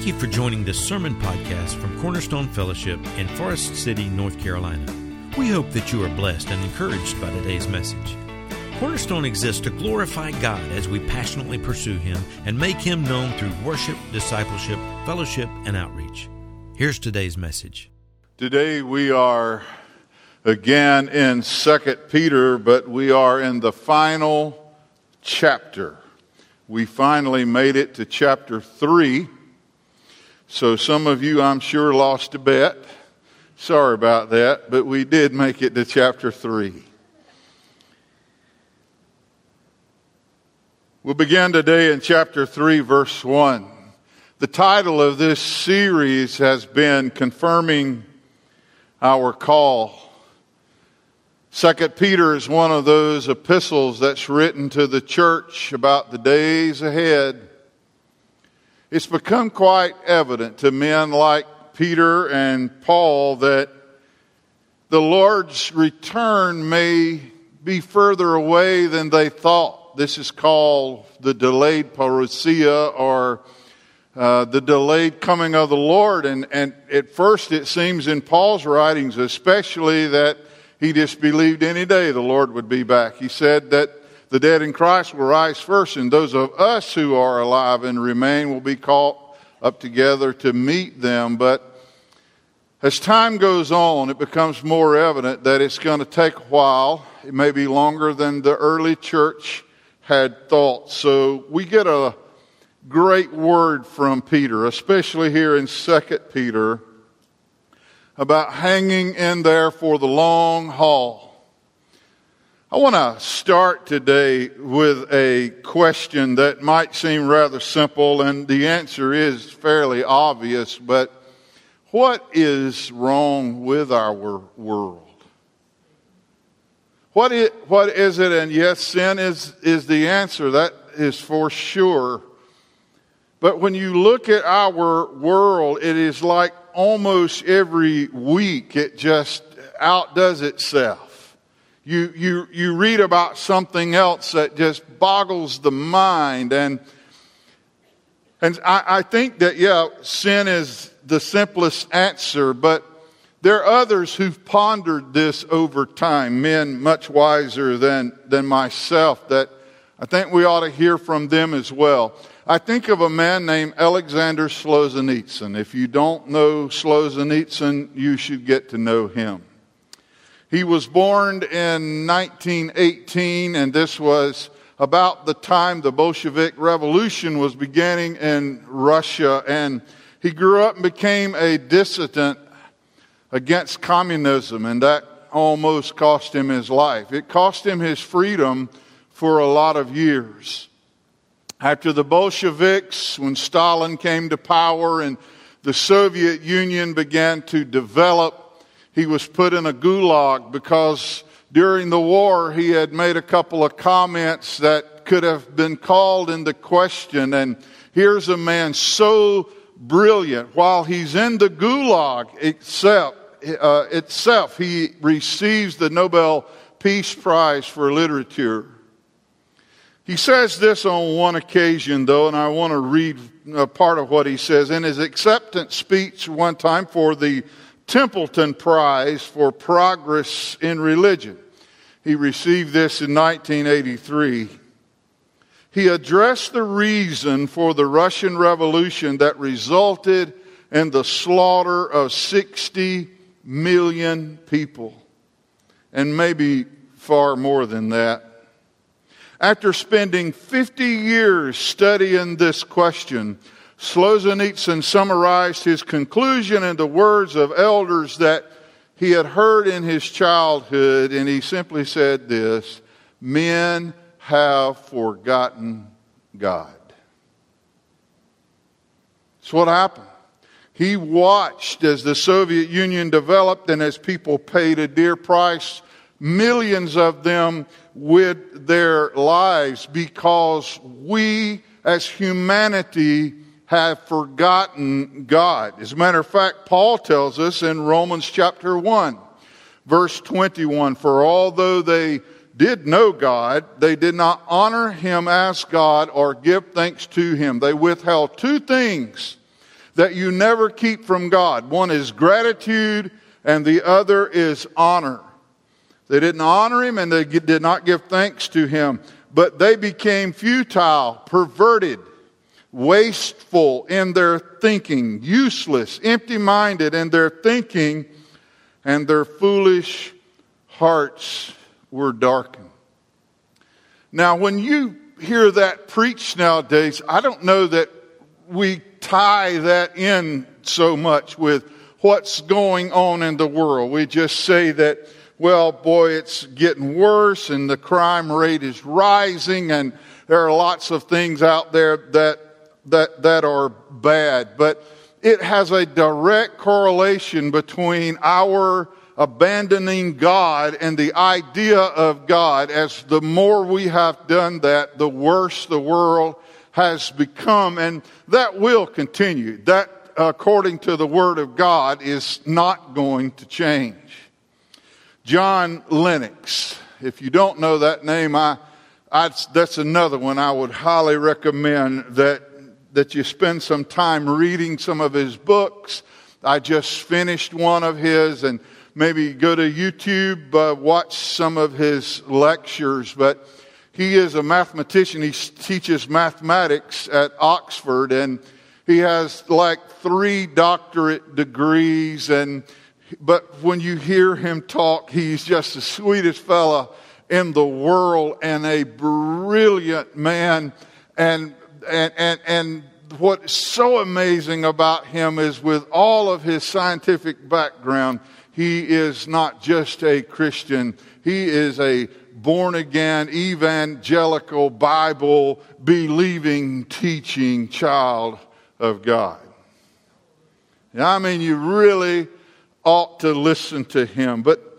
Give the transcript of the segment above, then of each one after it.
Thank you for joining this sermon podcast from Cornerstone Fellowship in Forest City, North Carolina. We hope that you are blessed and encouraged by today's message. Cornerstone exists to glorify God as we passionately pursue Him and make Him known through worship, discipleship, fellowship, and outreach. Here's today's message. Today we are again in Second Peter, but we are in the final chapter. We finally made it to chapter 3. So some of you, I'm sure, lost a bet. Sorry about that, but we did make it to chapter 3. We'll begin today in chapter 3, verse 1. The title of this series has been Confirming Our Call. Second Peter is one of those epistles that's written to the church about the days ahead. It's become quite evident to men like Peter and Paul that the Lord's return may be further away than they thought. This is called the delayed parousia or uh, the delayed coming of the Lord. And, and at first it seems in Paul's writings especially that he disbelieved any day the Lord would be back. He said that the dead in Christ will rise first, and those of us who are alive and remain will be caught up together to meet them. But as time goes on, it becomes more evident that it's going to take a while. It may be longer than the early church had thought. So we get a great word from Peter, especially here in 2 Peter about hanging in there for the long haul. I want to start today with a question that might seem rather simple, and the answer is fairly obvious, but what is wrong with our world? What is, what is it? And yes, sin is, is the answer. That is for sure. But when you look at our world, it is like almost every week it just outdoes itself. You, you, you read about something else that just boggles the mind. And, and I, I think that, yeah, sin is the simplest answer, but there are others who've pondered this over time, men much wiser than, than myself, that I think we ought to hear from them as well. I think of a man named Alexander Solzhenitsyn. If you don't know Solzhenitsyn, you should get to know him. He was born in 1918, and this was about the time the Bolshevik Revolution was beginning in Russia. And he grew up and became a dissident against communism, and that almost cost him his life. It cost him his freedom for a lot of years. After the Bolsheviks, when Stalin came to power and the Soviet Union began to develop, he was put in a gulag because during the war he had made a couple of comments that could have been called into question. And here's a man so brilliant while he's in the gulag itself, uh, itself he receives the Nobel Peace Prize for Literature. He says this on one occasion, though, and I want to read a part of what he says. In his acceptance speech one time for the Templeton Prize for Progress in Religion, he received this in 1983. He addressed the reason for the Russian Revolution that resulted in the slaughter of 60 million people, and maybe far more than that. After spending 50 years studying this question, Solzhenitsyn summarized his conclusion in the words of elders that he had heard in his childhood, and he simply said this Men have forgotten God. That's what happened. He watched as the Soviet Union developed and as people paid a dear price, millions of them with their lives because we as humanity have forgotten God. As a matter of fact, Paul tells us in Romans chapter 1, verse 21, for although they did know God, they did not honor him as God or give thanks to him. They withheld two things that you never keep from God. One is gratitude, and the other is honor. They didn't honor him and they did not give thanks to him, but they became futile, perverted, wasteful in their thinking, useless, empty minded in their thinking, and their foolish hearts were darkened. Now, when you hear that preached nowadays, I don't know that we tie that in so much with what's going on in the world. We just say that, well, boy, it's getting worse and the crime rate is rising and there are lots of things out there that, that, that are bad. But it has a direct correlation between our abandoning God and the idea of God. As the more we have done that, the worse the world has become, and that will continue. That, according to the Word of God, is not going to change. John Lennox. If you don't know that name, I, I, that's another one I would highly recommend that, that you spend some time reading some of his books. I just finished one of his, and maybe go to YouTube, uh, watch some of his lectures. But he is a mathematician. He teaches mathematics at Oxford, and he has like three doctorate degrees. And but when you hear him talk, he's just the sweetest fella in the world and a brilliant man. And and and and what's so amazing about him is with all of his scientific background, he is not just a Christian, he is a born again, evangelical, Bible believing, teaching child of God. I mean, you really ought to listen to him. But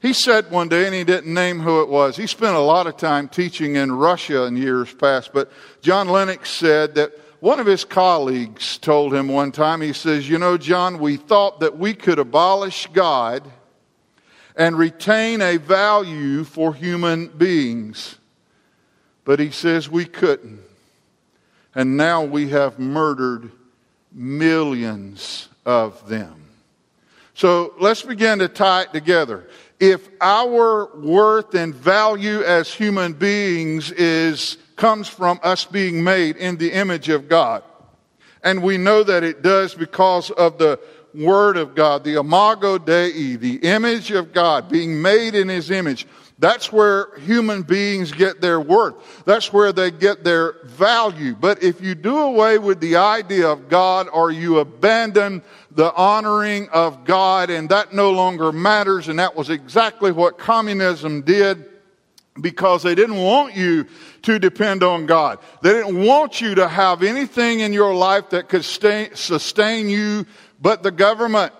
he said one day, and he didn't name who it was, he spent a lot of time teaching in Russia in years past, but John Lennox said that one of his colleagues told him one time, he says, You know, John, we thought that we could abolish God and retain a value for human beings. But he says we couldn't. And now we have murdered millions of them. So let's begin to tie it together. If our worth and value as human beings is, comes from us being made in the image of God, and we know that it does because of the Word of God, the imago Dei, the image of God, being made in His image. That's where human beings get their worth. That's where they get their value. But if you do away with the idea of God or you abandon the honoring of God and that no longer matters, and that was exactly what communism did because they didn't want you to depend on God. They didn't want you to have anything in your life that could stay, sustain you but the government.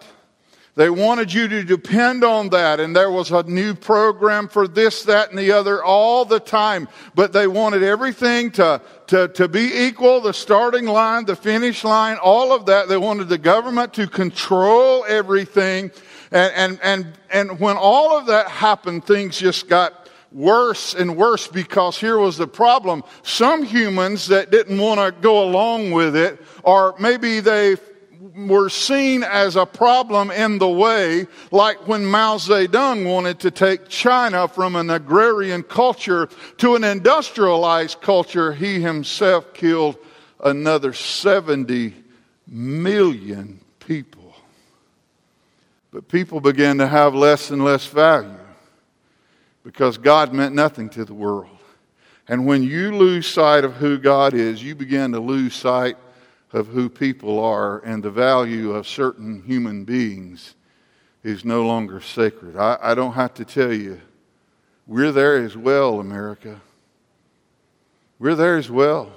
They wanted you to depend on that, and there was a new program for this, that, and the other all the time. But they wanted everything to, to, to be equal the starting line, the finish line, all of that. They wanted the government to control everything. And, and, and, and when all of that happened, things just got worse and worse because here was the problem. Some humans that didn't want to go along with it, or maybe they were seen as a problem in the way, like when Mao Zedong wanted to take China from an agrarian culture to an industrialized culture. He himself killed another 70 million people. But people began to have less and less value because God meant nothing to the world. And when you lose sight of who God is, you begin to lose sight of who people are and the value of certain human beings is no longer sacred. I, I don't have to tell you, we're there as well, America. We're there as well.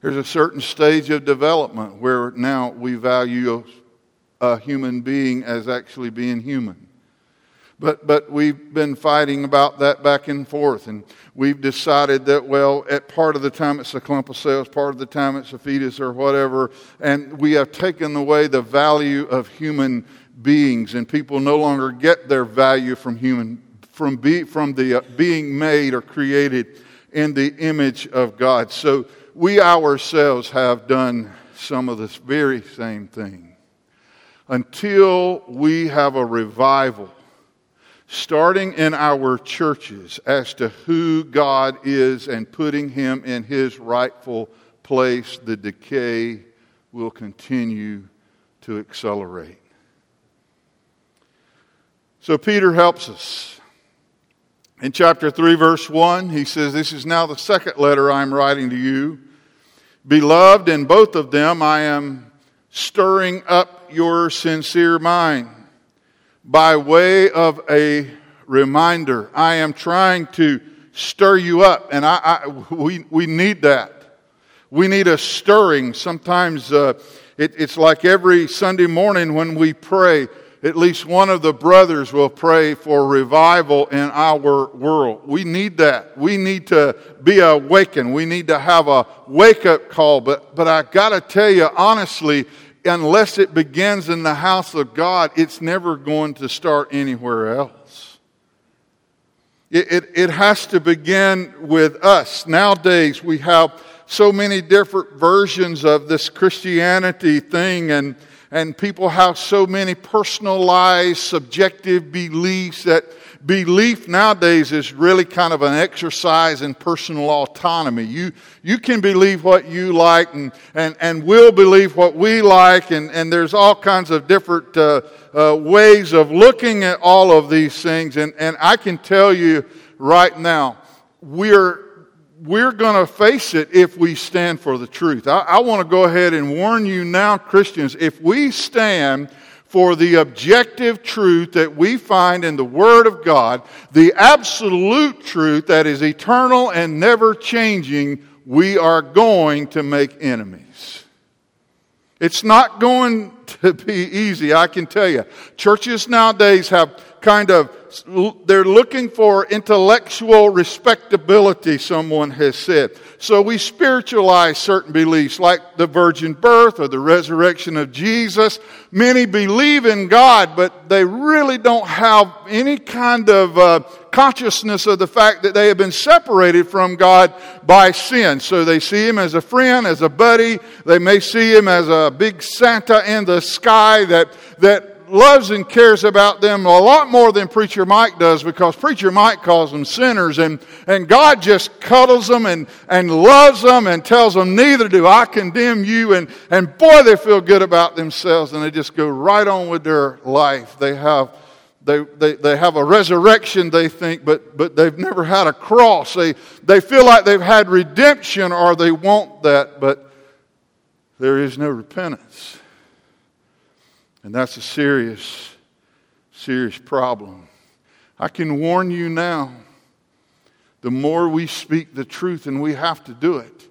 There's a certain stage of development where now we value a, a human being as actually being human. But, but we've been fighting about that back and forth. And we've decided that, well, at part of the time it's a clump of cells, part of the time it's a fetus or whatever. And we have taken away the value of human beings. And people no longer get their value from human, from, be, from the uh, being made or created in the image of God. So we ourselves have done some of this very same thing. Until we have a revival starting in our churches as to who God is and putting him in his rightful place, the decay will continue to accelerate. So Peter helps us. In chapter 3, verse 1, he says, This is now the second letter I am writing to you. Beloved, in both of them I am stirring up your sincere mind by way of a reminder. I am trying to stir you up, and I, I we, we need that. We need a stirring. Sometimes uh, it, it's like every Sunday morning when we pray, at least one of the brothers will pray for revival in our world. We need that. We need to be awakened. We need to have a wake up call. But, but I gotta tell you honestly, unless it begins in the house of God, it's never going to start anywhere else. It, it, it, has to begin with us. Nowadays, we have so many different versions of this Christianity thing, and, and people have so many personalized, subjective beliefs that belief nowadays is really kind of an exercise in personal autonomy. You, you can believe what you like and, and, and we'll believe what we like, and, and there's all kinds of different uh, uh, ways of looking at all of these things. And, and I can tell you right now, we're, we're going to face it if we stand for the truth. I, I want to go ahead and warn you now, Christians, if we stand for the objective truth that we find in the Word of God, the absolute truth that is eternal and never changing, we are going to make enemies. It's not going to be easy, I can tell you. Churches nowadays have kind of, they're looking for intellectual respectability, someone has said. So we spiritualize certain beliefs like the virgin birth or the resurrection of Jesus. Many believe in God, but they really don't have any kind of uh, consciousness of the fact that they have been separated from God by sin. So they see Him as a friend, as a buddy. They may see Him as a big Santa in the sky that, that loves and cares about them a lot more than Preacher Mike does because Preacher Mike calls them sinners and, and God just cuddles them and, and loves them and tells them, neither do I condemn you. And, and boy, they feel good about themselves and they just go right on with their life. They have, they, they, they have a resurrection, they think, but, but they've never had a cross. They, they feel like they've had redemption or they want that, but there is no repentance. And that's a serious, serious problem. I can warn you now the more we speak the truth, and we have to do it.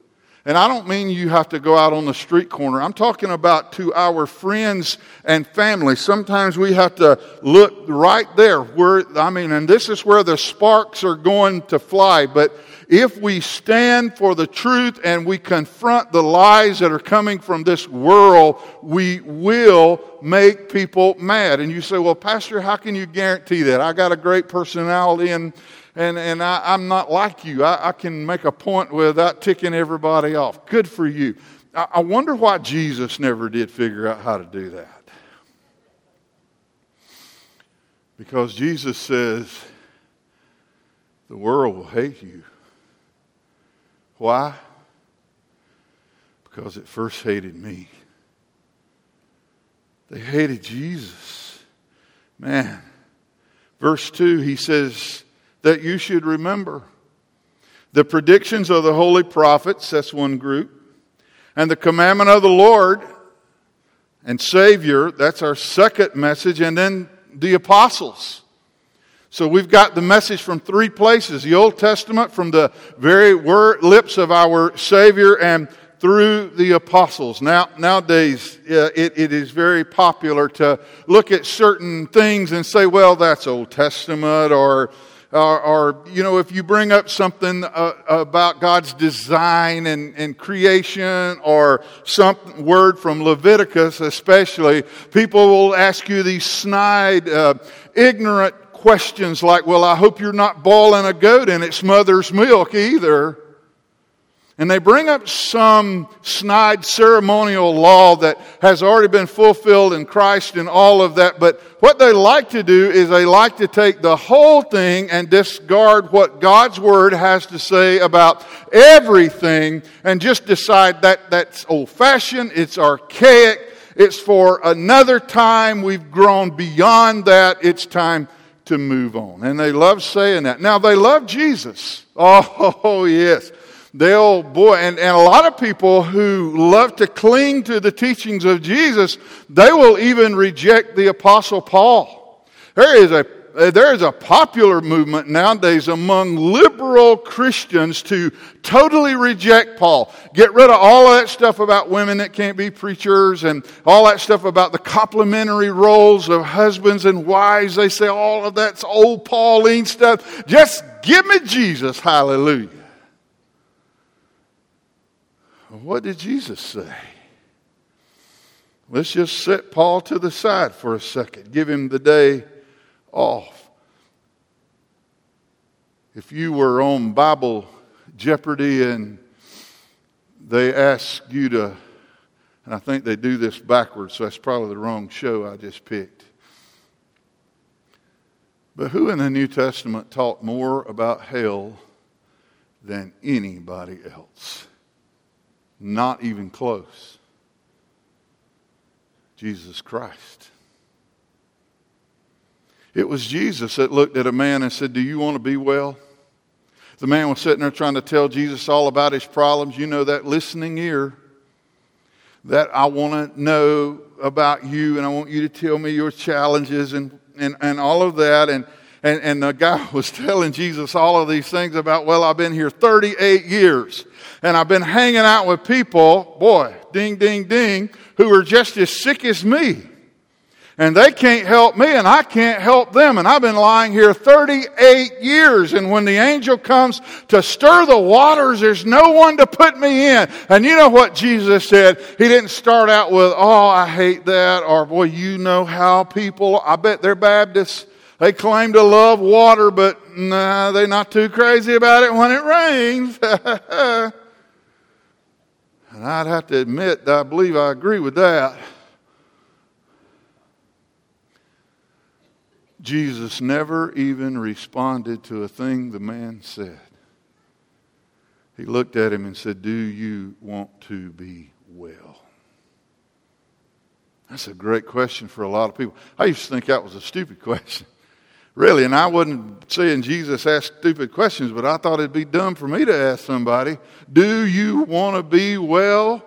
And I don't mean you have to go out on the street corner. I'm talking about to our friends and family. Sometimes we have to look right there where, I mean, and this is where the sparks are going to fly. But if we stand for the truth and we confront the lies that are coming from this world, we will make people mad. And you say, well, Pastor, how can you guarantee that? I got a great personality and, and, and I, am not like you. I, I, can make a point without ticking everybody off. Good for you. I, I wonder why Jesus never did figure out how to do that. Because Jesus says, the world will hate you. Why? Because it first hated me. They hated Jesus. Man. Verse 2, he says that you should remember the predictions of the holy prophets, that's one group, and the commandment of the Lord and Savior, that's our second message, and then the apostles. So we've got the message from three places the Old Testament, from the very word, lips of our Savior, and through the apostles. Now, nowadays, uh, it, it is very popular to look at certain things and say, well, that's Old Testament, or, or, or you know, if you bring up something uh, about God's design and, and creation, or some word from Leviticus, especially, people will ask you these snide, uh, ignorant questions like, well, I hope you're not boiling a goat and its mother's milk either. And they bring up some snide ceremonial law that has already been fulfilled in Christ and all of that. But what they like to do is they like to take the whole thing and discard what God's Word has to say about everything and just decide that that's old fashioned, it's archaic, it's for another time. We've grown beyond that. It's time to move on. And they love saying that. Now, they love Jesus. Oh, yes. They'll, boy, and, and a lot of people who love to cling to the teachings of Jesus, they will even reject the Apostle Paul. There is a uh, there is a popular movement nowadays among liberal Christians to totally reject Paul. Get rid of all of that stuff about women that can't be preachers and all that stuff about the complementary roles of husbands and wives. They say all of that's old Pauline stuff. Just give me Jesus. Hallelujah. What did Jesus say? Let's just set Paul to the side for a second. Give him the day off. If you were on Bible Jeopardy and they ask you to, and I think they do this backwards, so that's probably the wrong show I just picked. But who in the New Testament taught more about hell than anybody else? Not even close. Jesus Christ. It was Jesus that looked at a man and said, Do you want to be well? The man was sitting there trying to tell Jesus all about his problems. You know, that listening ear that I want to know about you and I want you to tell me your challenges and, and, and all of that. And, and, and the guy was telling Jesus all of these things about, well, I've been here 38 years and I've been hanging out with people, boy, ding, ding, ding, who are just as sick as me. And they can't help me and I can't help them. And I've been lying here 38 years. And when the angel comes to stir the waters, there's no one to put me in. And you know what Jesus said? He didn't start out with, oh, I hate that. Or, boy, you know how people, I bet they're Baptists. They claim to love water, but nah, they're not too crazy about it when it rains. And I'd have to admit that I believe I agree with that. Jesus never even responded to a thing the man said. He looked at him and said, Do you want to be well? That's a great question for a lot of people. I used to think that was a stupid question. Really, and I wasn't saying Jesus asked stupid questions, but I thought it'd be dumb for me to ask somebody, Do you want to be well?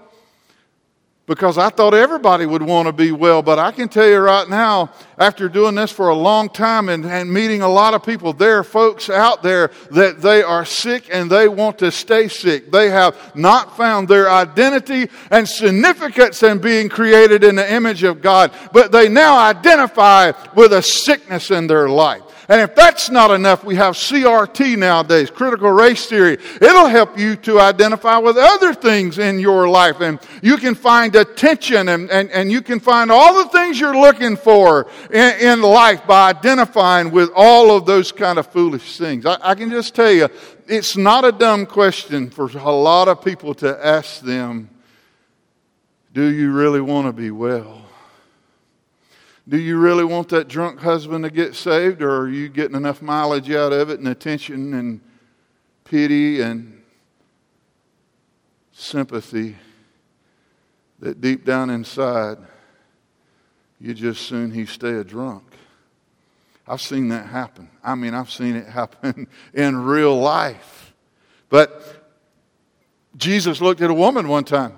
Because I thought everybody would want to be well, but I can tell you right now, after doing this for a long time and, and meeting a lot of people, there are folks out there that they are sick and they want to stay sick. They have not found their identity and significance in being created in the image of God, but they now identify with a sickness in their life. And if that's not enough, we have CRT nowadays, critical race theory. It'll help you to identify with other things in your life. And you can find attention and, and, and you can find all the things you're looking for in, in life by identifying with all of those kind of foolish things. I, I can just tell you, it's not a dumb question for a lot of people to ask them, do you really want to be well? Do you really want that drunk husband to get saved, or are you getting enough mileage out of it and attention and pity and sympathy that deep down inside you just soon he stay a drunk? I've seen that happen. I mean, I've seen it happen in real life. But Jesus looked at a woman one time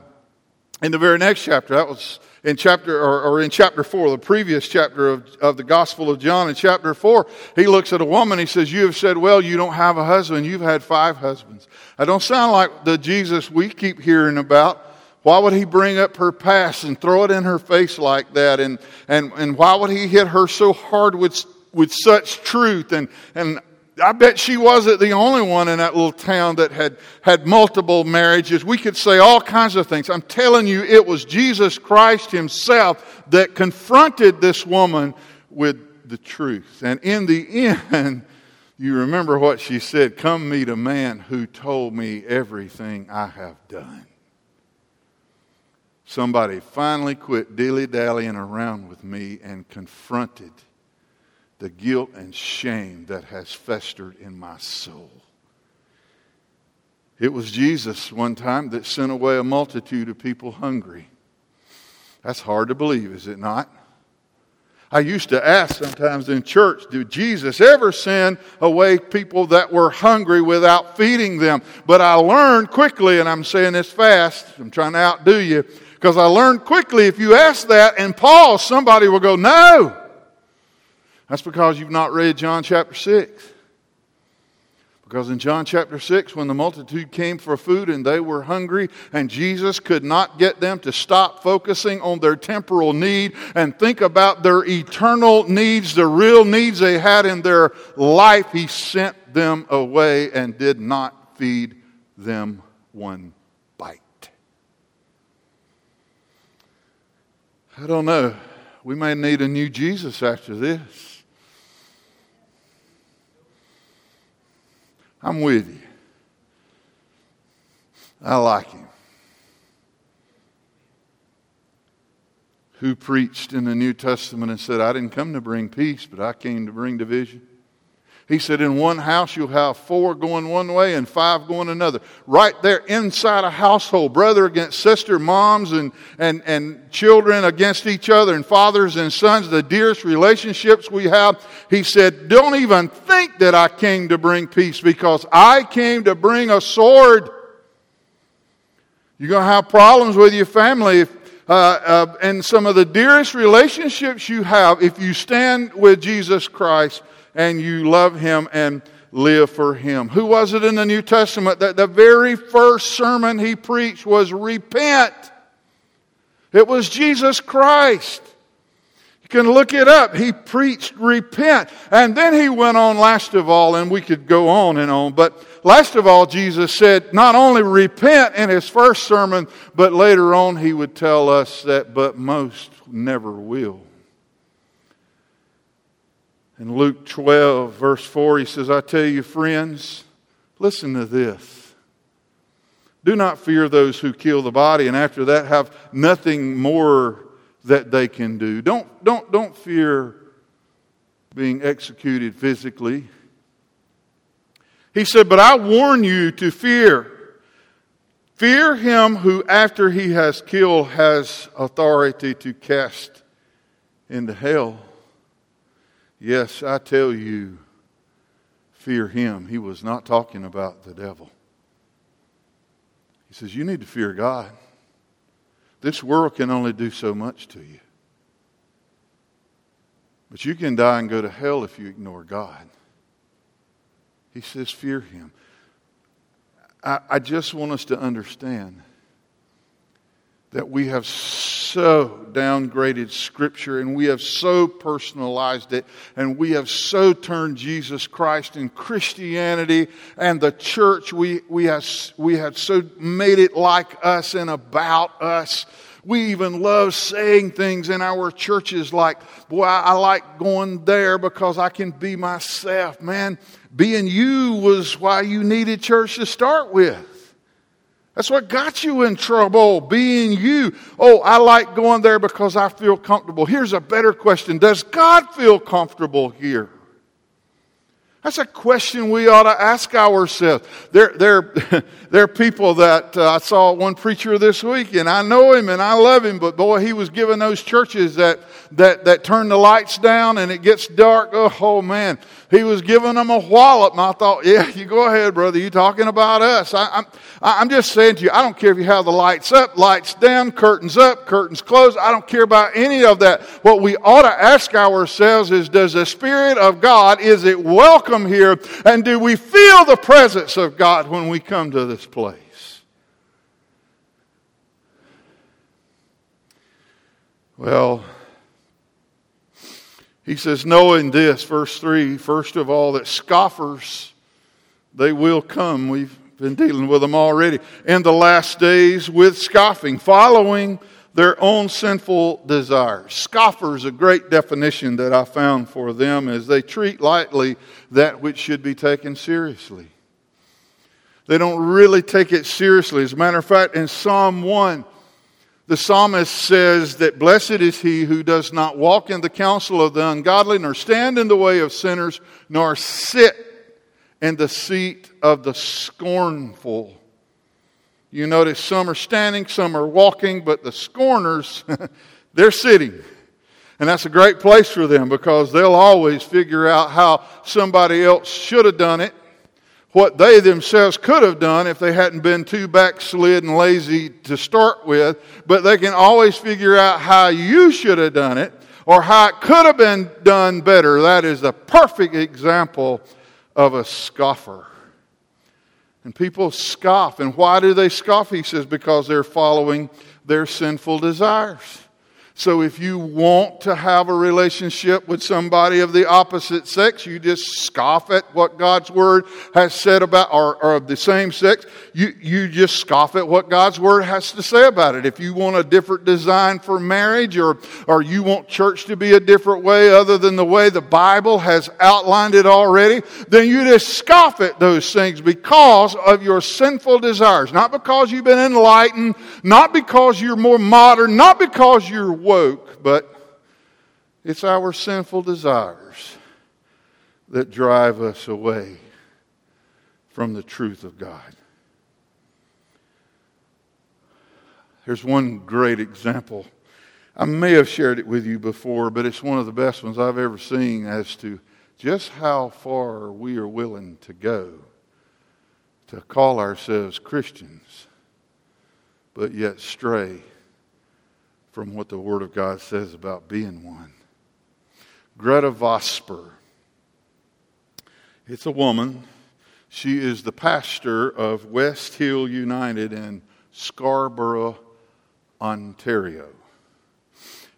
in the very next chapter. That was in chapter or, or, in chapter four, the previous chapter of, of the Gospel of John, in chapter four, he looks at a woman. He says, "You have said well. You don't have a husband. You've had five husbands." I don't sound like the Jesus we keep hearing about. Why would he bring up her past and throw it in her face like that? And and and why would he hit her so hard with with such truth? And and I bet she wasn't the only one in that little town that had had multiple marriages. We could say all kinds of things. I'm telling you, it was Jesus Christ Himself that confronted this woman with the truth. And in the end, You remember what she said Come meet a man who told me everything I have done. Somebody finally quit dilly dallying around with me and confronted the guilt and shame that has festered in my soul. It was Jesus one time that sent away a multitude of people hungry. That's hard to believe, is it not? I used to ask sometimes in church, did Jesus ever send away people that were hungry without feeding them? But I learned quickly, and I'm saying this fast, I'm trying to outdo you, because I learned quickly if you ask that and pause, somebody will go, no. That's because you've not read John chapter 6. Because in John chapter 6, when the multitude came for food and they were hungry, and Jesus could not get them to stop focusing on their temporal need and think about their eternal needs, the real needs they had in their life, He sent them away and did not feed them one bite. I don't know. We may need a new Jesus after this. I'm with you. I like him. Who preached in the New Testament and said, I didn't come to bring peace, but I came to bring division? He said, In one house you'll have four going one way and five going another. Right there inside a household, brother against sister, moms and, and, and children against each other, and fathers and sons, the dearest relationships we have. He said, Don't even think that I came to bring peace because I came to bring a sword. You're going to have problems with your family if, uh, uh, and some of the dearest relationships you have if you stand with Jesus Christ and you love him and live for him. Who was it in the New Testament that the very first sermon he preached was repent? It was Jesus Christ. You can look it up. He preached repent. And then he went on last of all, and we could go on and on, but last of all, Jesus said not only repent in his first sermon, but later on he would tell us that, but most never will. In Luke 12, verse 4, he says, I tell you, friends, listen to this. Do not fear those who kill the body and after that have nothing more that they can do. Don't, don't, don't fear being executed physically. He said, But I warn you to fear. Fear him who, after he has killed, has authority to cast into hell. Yes, I tell you, fear him. He was not talking about the devil. He says, You need to fear God. This world can only do so much to you. But you can die and go to hell if you ignore God. He says, Fear him. I, I just want us to understand that we have so downgraded Scripture and we have so personalized it and we have so turned Jesus Christ and Christianity and the church, we, we, have, we have so made it like us and about us. We even love saying things in our churches like, boy, I like going there because I can be myself. Man, being you was why you needed church to start with. That's what got you in trouble, being you. Oh, I like going there because I feel comfortable. Here's a better question Does God feel comfortable here? That's a question we ought to ask ourselves. There, there, there are people that uh, I saw one preacher this week, and I know him and I love him, but boy, he was giving those churches that, that, that turn the lights down and it gets dark. Oh, oh man, he was giving them a wallop, and I thought, yeah, you go ahead, brother. You talking about us? I, I'm, I'm just saying to you, I don't care if you have the lights up, lights down, curtains up, curtains closed. I don't care about any of that. What we ought to ask ourselves is, does the Spirit of God, is it welcome here? And do we feel the presence of God when we come to this place? Well, he says, knowing this, verse 3, first of all, that scoffers, they will come. We've been dealing with them already. In the last days with scoffing, following their own sinful desires. Scoffers, a great definition that I found for them is they treat lightly that which should be taken seriously. They don't really take it seriously. As a matter of fact, in Psalm 1, the psalmist says that blessed is he who does not walk in the counsel of the ungodly, nor stand in the way of sinners, nor sit in the seat of the scornful. You notice some are standing, some are walking, but the scorners, they're sitting. And that's a great place for them because they'll always figure out how somebody else should have done it, what they themselves could have done if they hadn't been too backslid and lazy to start with, but they can always figure out how you should have done it or how it could have been done better. That is a perfect example of a scoffer. And people scoff. And why do they scoff? He says, because they're following their sinful desires. So if you want to have a relationship with somebody of the opposite sex, you just scoff at what God's word has said about, or, or, of the same sex, you, you just scoff at what God's word has to say about it. If you want a different design for marriage or, or you want church to be a different way other than the way the Bible has outlined it already, then you just scoff at those things because of your sinful desires. Not because you've been enlightened, not because you're more modern, not because you're woke, but it's our sinful desires that drive us away from the truth of God. Here's one great example. I may have shared it with you before, but it's one of the best ones I've ever seen as to just how far we are willing to go to call ourselves Christians, but yet stray from what the Word of God says about being one. Gretta Vosper. It's a woman. She is the pastor of West Hill United in Scarborough, Ontario.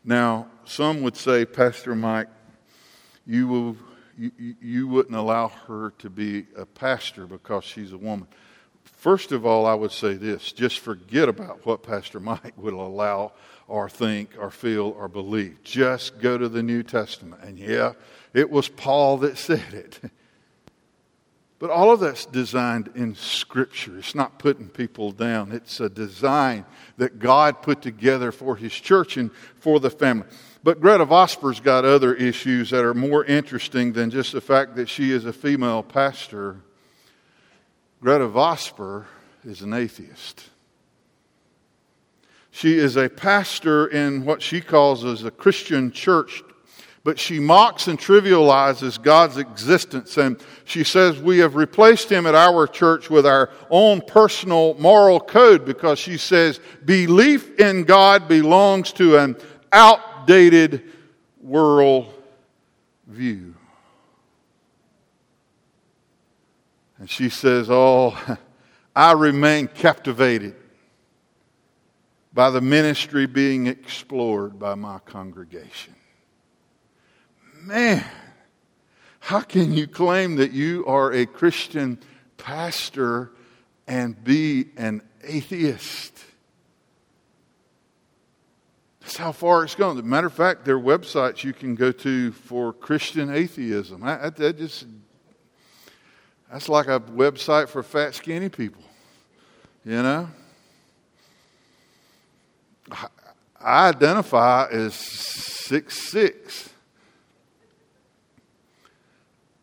Now, some would say, Pastor Mike, you, will, you, you wouldn't allow her to be a pastor because she's a woman. First of all, I would say this just forget about what Pastor Mike would allow or think or feel or believe. Just go to the New Testament. And yeah, it was Paul that said it. But all of that's designed in Scripture. It's not putting people down. It's a design that God put together for His church and for the family. But Gretta Vosper's got other issues that are more interesting than just the fact that she is a female pastor. Gretta Vosper is an atheist. She is a pastor in what she calls as a Christian church, but she mocks and trivializes God's existence. And she says, We have replaced him at our church with our own personal moral code because she says, Belief in God belongs to an outdated world view. And she says, Oh, I remain captivated by the ministry being explored by my congregation. Man, how can you claim that you are a Christian pastor and be an atheist? That's how far it's gone. As a matter of fact, there are websites you can go to for Christian atheism. I, I, I just, that's like a website for fat, skinny people, you know? I identify as six six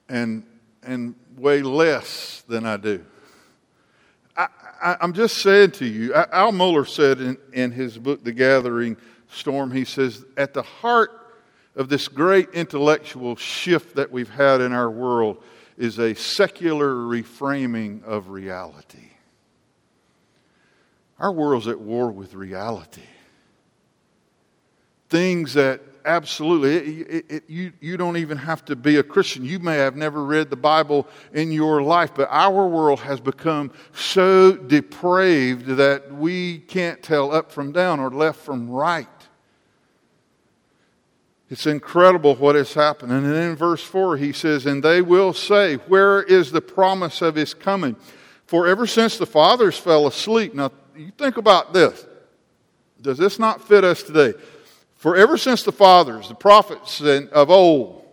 and and way less than I do. I, am just saying to you, Al Mohler said in, in his book, The Gathering Storm, he says, at the heart of this great intellectual shift that we've had in our world is a secular reframing of reality. Our world's at war with reality things that absolutely it, it, it, you, you don't even have to be a christian. You may have never read the bible in your life but our world has become so depraved that we can't tell up from down or left from right. It's incredible what has happened. And then in verse 4 he says and they will say where is the promise of his coming? For ever since the fathers fell asleep. Now you think about this. Does this not fit us today? For ever since the fathers, the prophets of old,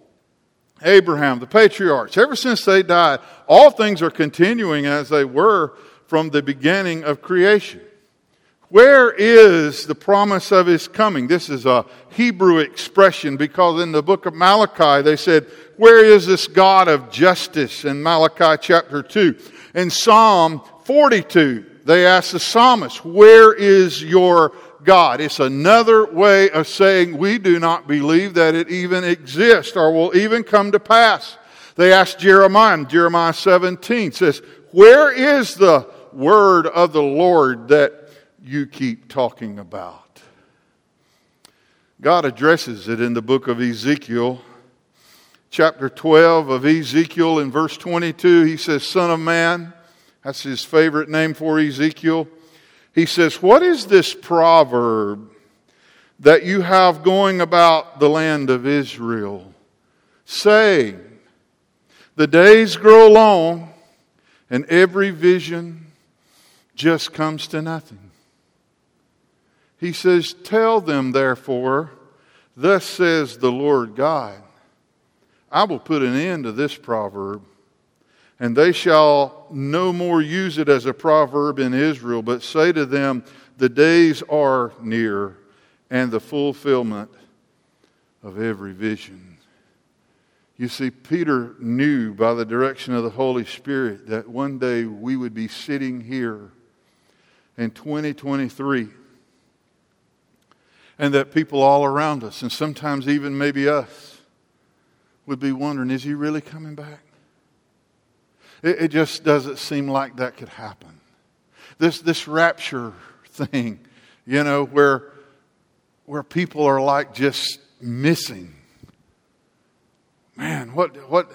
Abraham, the patriarchs, ever since they died, all things are continuing as they were from the beginning of creation. Where is the promise of his coming? This is a Hebrew expression because in the book of Malachi they said, Where is this God of justice? In Malachi chapter 2. In Psalm 42, they asked the psalmist, Where is your God? It's another way of saying we do not believe that it even exists or will even come to pass. They asked Jeremiah, Jeremiah 17 says, Where is the word of the Lord that you keep talking about. God addresses it in the book of Ezekiel, chapter 12 of Ezekiel, in verse 22. He says, Son of man, that's his favorite name for Ezekiel. He says, What is this proverb that you have going about the land of Israel, Say, The days grow long, and every vision just comes to nothing? He says, Tell them, therefore, thus says the Lord God, I will put an end to this proverb, and they shall no more use it as a proverb in Israel, but say to them, The days are near, and the fulfillment of every vision. You see, Peter knew by the direction of the Holy Spirit that one day we would be sitting here in 2023 and that people all around us, and sometimes even maybe us, would be wondering is he really coming back? It, it just doesn't seem like that could happen. This, this rapture thing, you know, where, where people are like just missing. Man, what, what,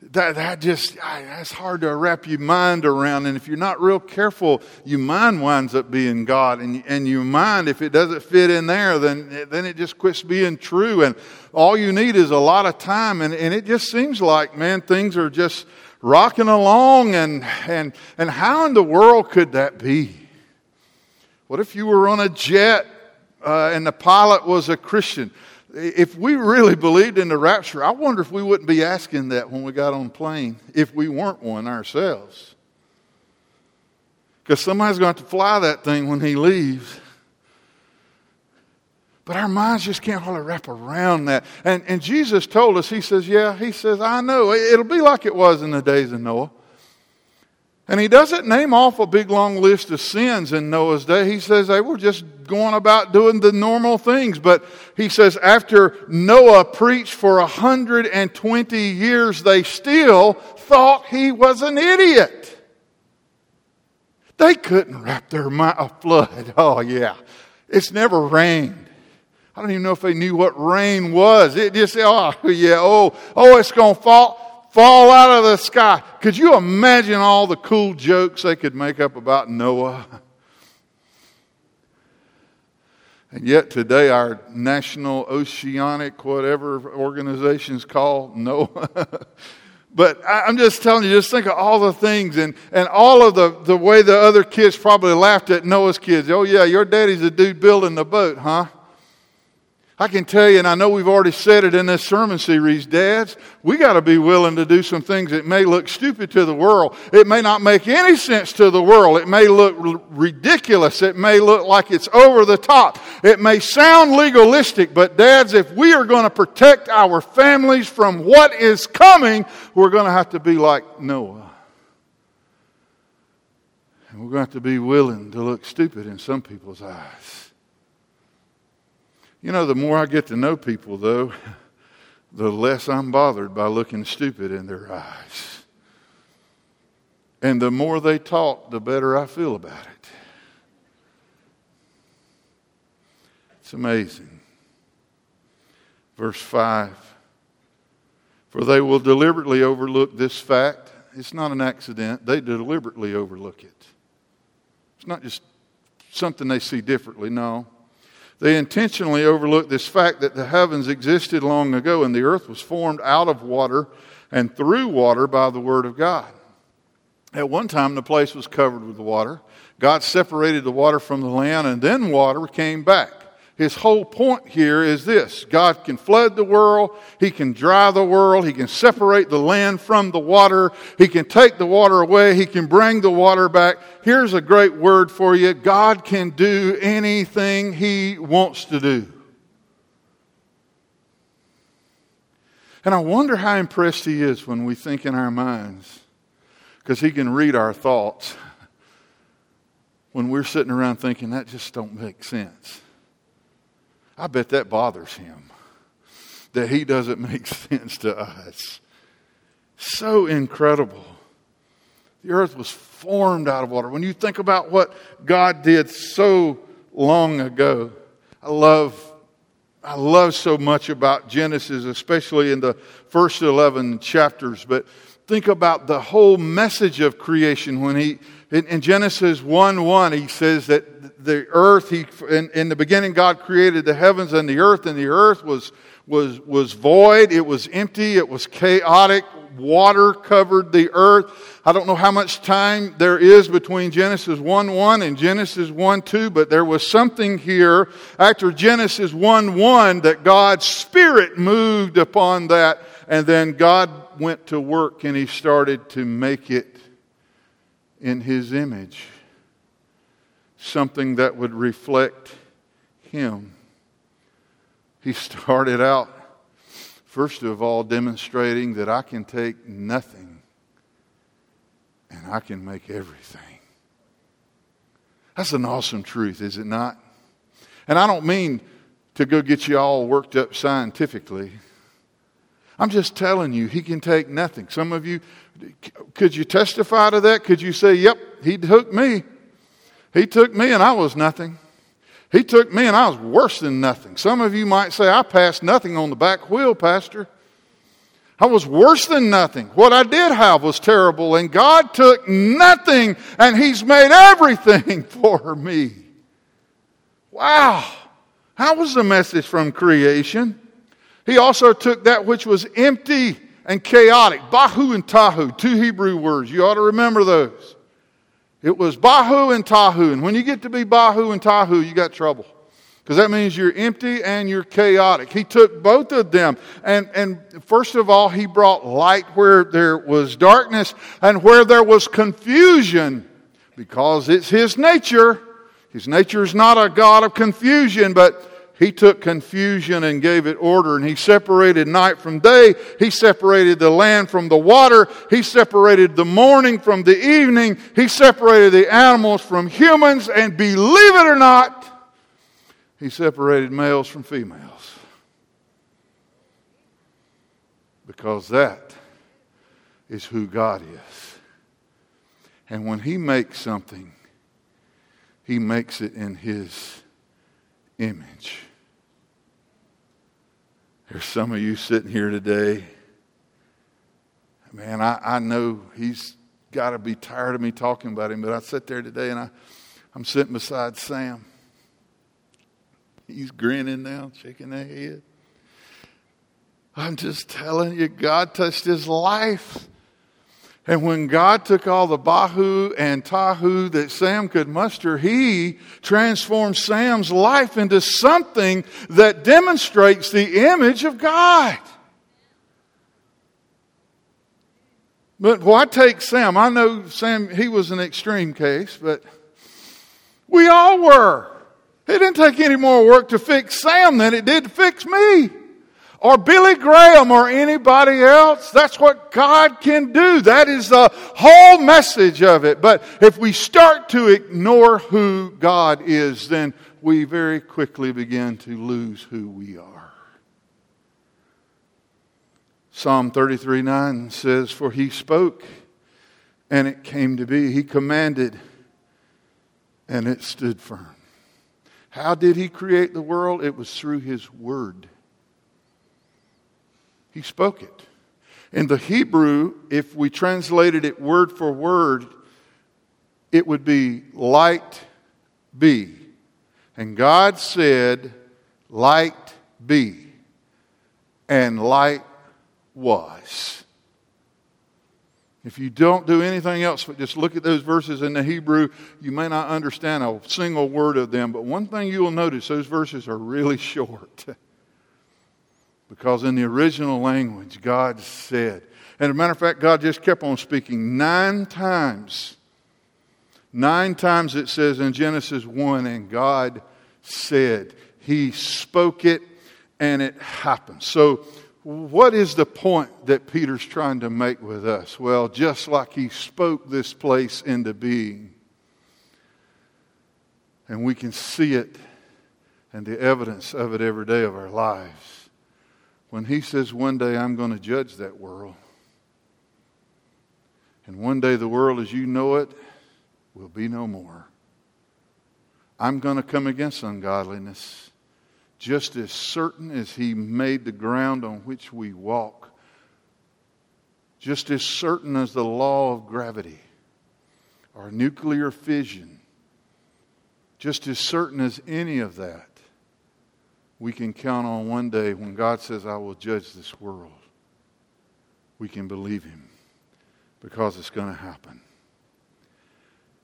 that, that just, that's hard to wrap your mind around. And if you're not real careful, your mind winds up being God. And, and your mind, if it doesn't fit in there, then, then it just quits being true. And all you need is a lot of time. And, and it just seems like, man, things are just rocking along. And, and, and how in the world could that be? What if you were on a jet uh, and the pilot was a Christian? if we really believed in the rapture, I wonder if we wouldn't be asking that when we got on plane if we weren't one ourselves. Because somebody's going to, to fly that thing when he leaves. But our minds just can't hardly wrap around that. And, and Jesus told us, He says, Yeah, He says, I know. It'll be like it was in the days of Noah. And he doesn't name off a big long list of sins in Noah's day. He says they were just going about doing the normal things. But he says after Noah preached for 120 years, they still thought he was an idiot. They couldn't wrap their mind, a flood. Oh yeah. It's never rained. I don't even know if they knew what rain was. It just, oh yeah, oh, oh, it's going to fall fall out of the sky. Could you imagine all the cool jokes they could make up about Noah? And yet today our national oceanic whatever organizations call NOAA. but I'm just telling you, just think of all the things and, and all of the, the way the other kids probably laughed at Noah's kids. Oh yeah, your daddy's a dude building the boat, huh? I can tell you, and I know we've already said it in this sermon series, dads, we got to be willing to do some things that may look stupid to the world. It may not make any sense to the world. It may look r- ridiculous. It may look like it's over the top. It may sound legalistic, but dads, if we are going to protect our families from what is coming, we're going to have to be like Noah. And we're going to have to be willing to look stupid in some people's eyes. You know, the more I get to know people, though, the less I'm bothered by looking stupid in their eyes. And the more they talk, the better I feel about it. It's amazing. Verse 5 For they will deliberately overlook this fact. It's not an accident, they deliberately overlook it. It's not just something they see differently, no. They intentionally overlook this fact that the heavens existed long ago and the earth was formed out of water and through water by the Word of God. At one time, the place was covered with water. God separated the water from the land, and then water came back. His whole point here is this God can flood the world, He can dry the world, He can separate the land from the water, He can take the water away, He can bring the water back. Here's a great word for you God can do anything He wants to do. And I wonder how impressed He is when we think in our minds, because He can read our thoughts when we're sitting around thinking that just don't make sense. I bet that bothers him that he doesn't make sense to us. So incredible. The earth was formed out of water. When you think about what God did so long ago, I love I love so much about Genesis, especially in the first 11 chapters, but think about the whole message of creation. When he in, in Genesis 1 1, he says that the earth, he, in, in the beginning, God created the heavens and the earth, and the earth was, was, was void, it was empty, it was chaotic, water covered the earth. I don't know how much time there is between Genesis 1 1 and Genesis 1 2, but there was something here after Genesis 1 1 that God's Spirit moved upon that, and then God went to work and He started to make it in his image, something that would reflect him. He started out, first of all, demonstrating that I can take nothing and I can make everything. That's an awesome truth, is it not? And I don't mean to go get you all worked up scientifically. I'm just telling you, he can take nothing. Some of you, could you testify to that? Could you say, yep, he took me? He took me and I was nothing. He took me and I was worse than nothing. Some of you might say, I passed nothing on the back wheel, Pastor. I was worse than nothing. What I did have was terrible, and God took nothing and He's made everything for me. Wow. How was the message from creation? He also took that which was empty and chaotic. Bahu and Tahu, two Hebrew words. You ought to remember those. It was Bahu and Tahu. And when you get to be Bahu and Tahu, you got trouble. Because that means you're empty and you're chaotic. He took both of them. And, and first of all, he brought light where there was darkness and where there was confusion. Because it's his nature. His nature is not a God of confusion, but he took confusion and gave it order, and He separated night from day. He separated the land from the water. He separated the morning from the evening. He separated the animals from humans, and believe it or not, He separated males from females. Because that is who God is. And when He makes something, He makes it in His image. There's some of you sitting here today. Man, I, I know he's got to be tired of me talking about him, but I sit there today and I, I'm sitting beside Sam. He's grinning now, shaking that head. I'm just telling you, God touched his life. And when God took all the Bahu and Tahu that Sam could muster, he transformed Sam's life into something that demonstrates the image of God. But why take Sam? I know Sam, he was an extreme case, but we all were. It didn't take any more work to fix Sam than it did to fix me or Billy Graham or anybody else. That's what God can do. That is the whole message of it. But if we start to ignore who God is, then we very quickly begin to lose who we are. Psalm 33 9 says, For he spoke and it came to be. He commanded and it stood firm. How did he create the world? It was through his word. He spoke it. In the Hebrew, if we translated it word for word, it would be light be. And God said, light be. And light was. If you don't do anything else but just look at those verses in the Hebrew, you may not understand a single word of them. But one thing you will notice those verses are really short. Because in the original language, God said, and as a matter of fact, God just kept on speaking nine times. Nine times it says in Genesis 1, and God said. He spoke it and it happened. So, what is the point that Peter's trying to make with us? Well, just like he spoke this place into being, and we can see it and the evidence of it every day of our lives. When he says, One day I'm going to judge that world, and one day the world as you know it will be no more. I'm going to come against ungodliness just as certain as He made the ground on which we walk, just as certain as the law of gravity or nuclear fission, just as certain as any of that, we can count on one day when God says, I will judge this world. We can believe Him because it's going to happen.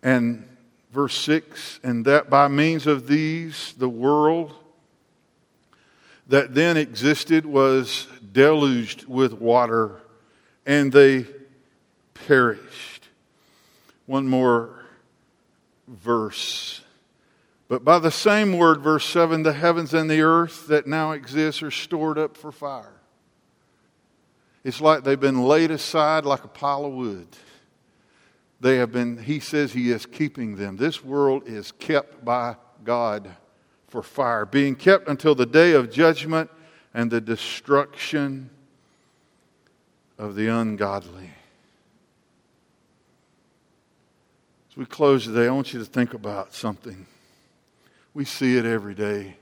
And verse 6 and that by means of these, the world that then existed was deluged with water and they perished. One more verse. But by the same word, verse 7, the heavens and the earth that now exist are stored up for fire. It's like they've been laid aside like a pile of wood. They have been, he says he is keeping them. This world is kept by God for fire, being kept until the day of judgment and the destruction of the ungodly. As we close today, I want you to think about something. We see it every day.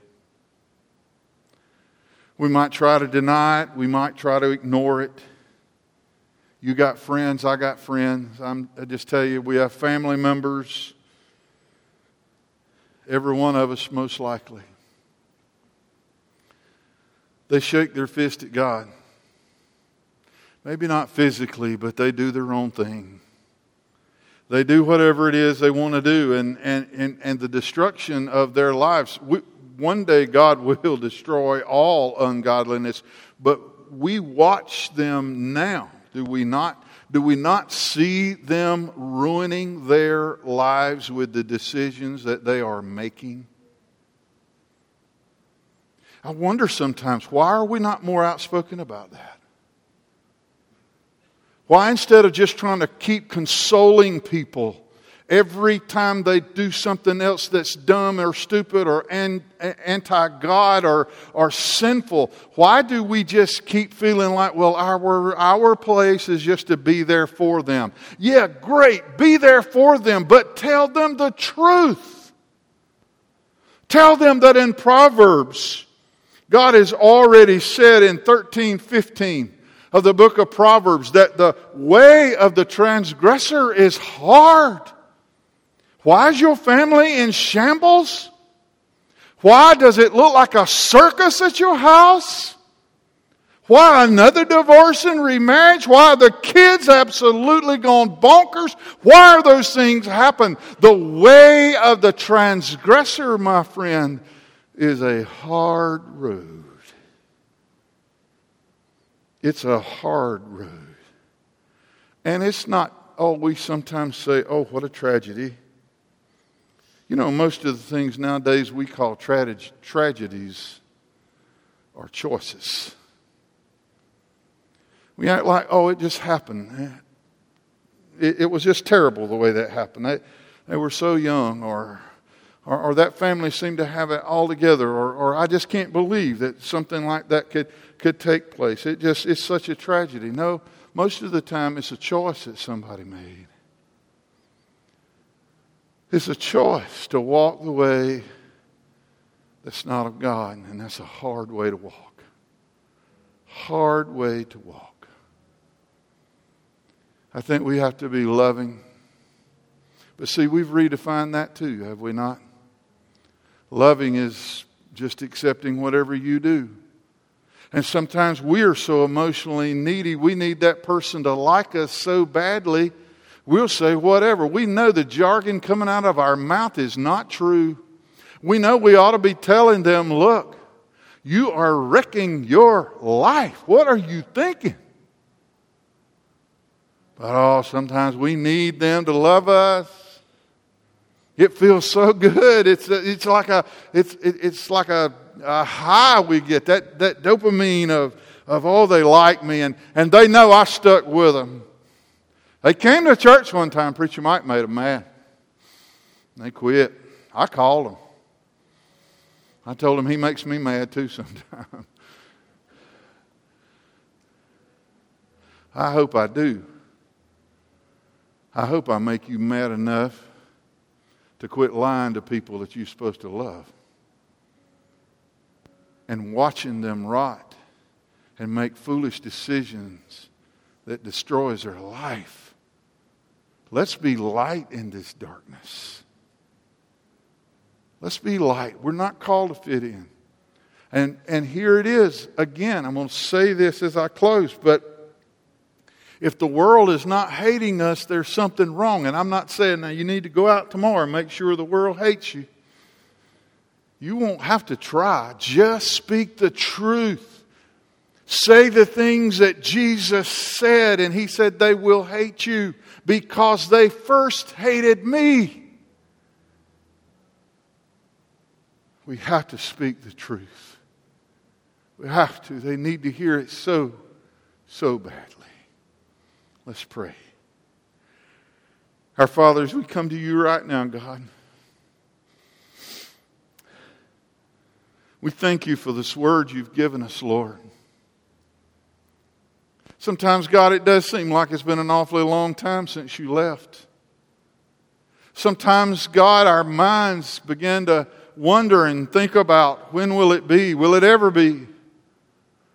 We might try to deny it, we might try to ignore it. You got friends, I got friends. I'm, I just tell you, we have family members Every one of us, most likely. They shake their fist at God. Maybe not physically, but they do their own thing. They do whatever it is they want to do, and, and, and, and the destruction of their lives. We, one day, God will destroy all ungodliness, but we watch them now, do we not? Do we not see them ruining their lives with the decisions that they are making? I wonder sometimes why are we not more outspoken about that? Why, instead of just trying to keep consoling people, every time they do something else that's dumb or stupid or anti God or, or sinful, why do we just keep feeling like, well, our, our place is just to be there for them? Yeah, great, be there for them, but tell them the truth. Tell them that in Proverbs, God has already said in 13, 15, of the book of Proverbs that the way of the transgressor is hard. Why is your family in shambles? Why does it look like a circus at your house? Why another divorce and remarriage? Why are the kids absolutely gone bonkers? Why are those things happen? The way of the transgressor, my friend, is a hard road. It's a hard road. And it's not, oh, we sometimes say, oh, what a tragedy. You know, most of the things nowadays we call tra- tragedies are choices. We act like, oh, it just happened. It, it was just terrible the way that happened. They, they were so young, or, or, or, that family seemed to have it all together, or, or I just can't believe that something like that could, could take place. It just, it's such a tragedy. No, most of the time it's a choice that somebody made. It's a choice to walk the way that's not of God, and that's a hard way to walk. Hard way to walk. I think we have to be loving. But see, we've redefined that too, have we not? Loving is just accepting whatever you do. And sometimes we are so emotionally needy, we need that person to like us so badly, we'll say whatever. We know the jargon coming out of our mouth is not true. We know we ought to be telling them, look, you are wrecking your life. What are you thinking? But oh, sometimes we need them to love us. It feels so good. It's, it's like a, it's, it's like a a high we get, that, that dopamine of, of, oh, they like me, and, and they know I stuck with them. They came to church one time, Preacher Mike made them mad. They quit. I called them. I told him he makes me mad too sometimes. I hope I do. I hope I make you mad enough to quit lying to people that you're supposed to love and watching them rot and make foolish decisions that destroys their life. Let's be light in this darkness. Let's be light. We're not called to fit in. And, and here it is again. I'm going to say this as I close, but if the world is not hating us, there's something wrong. And I'm not saying now you need to go out tomorrow and make sure the world hates you. You won't have to try. Just speak the truth. Say the things that Jesus said, and He said they will hate you because they first hated me. We have to speak the truth. We have to. They need to hear it so, so badly. Let's pray. Our fathers, we come to you right now, God. We thank you for this word you've given us, Lord. Sometimes, God, it does seem like it's been an awfully long time since you left. Sometimes, God, our minds begin to wonder and think about when will it be? Will it ever be?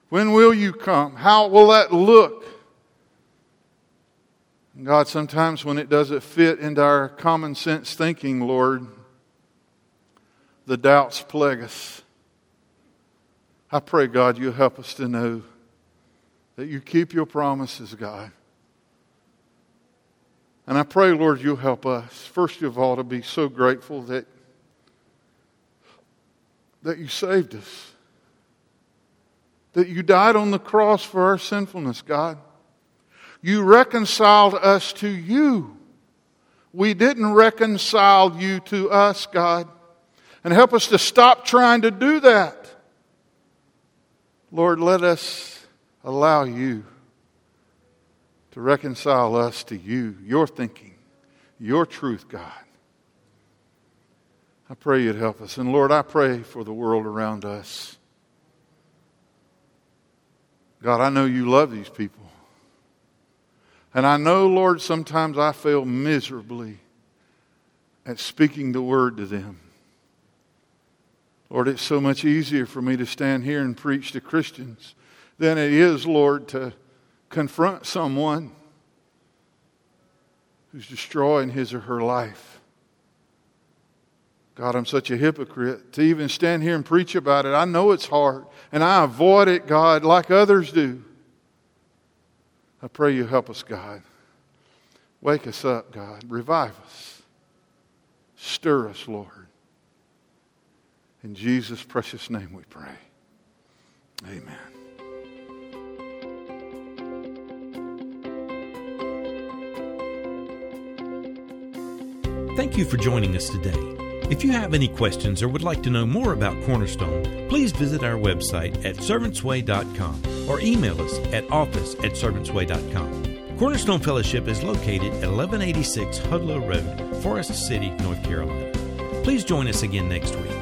When will you come? How will that look? God, sometimes when it doesn't fit into our common sense thinking, Lord, the doubts plague us. I pray, God, you help us to know that you keep your promises, God. And I pray, Lord, you'll help us, first of all, to be so grateful that, that you saved us, that you died on the cross for our sinfulness, God. You reconciled us to you. We didn't reconcile you to us, God. And help us to stop trying to do that. Lord, let us allow you to reconcile us to you, your thinking, your truth, God. I pray you'd help us. And Lord, I pray for the world around us. God, I know you love these people. And I know, Lord, sometimes I fail miserably at speaking the word to them. Lord, it's so much easier for me to stand here and preach to Christians than it is, Lord, to confront someone who's destroying his or her life. God, I'm such a hypocrite to even stand here and preach about it. I know it's hard, and I avoid it, God, like others do. I pray you help us, God. Wake us up, God. Revive us. Stir us, Lord. In Jesus' precious name we pray. Amen. Thank you for joining us today. If you have any questions or would like to know more about Cornerstone, please visit our website at servantsway.com or email us at office at servantsway.com. Cornerstone Fellowship is located at 1186 Hudlow Road, Forest City, North Carolina. Please join us again next week.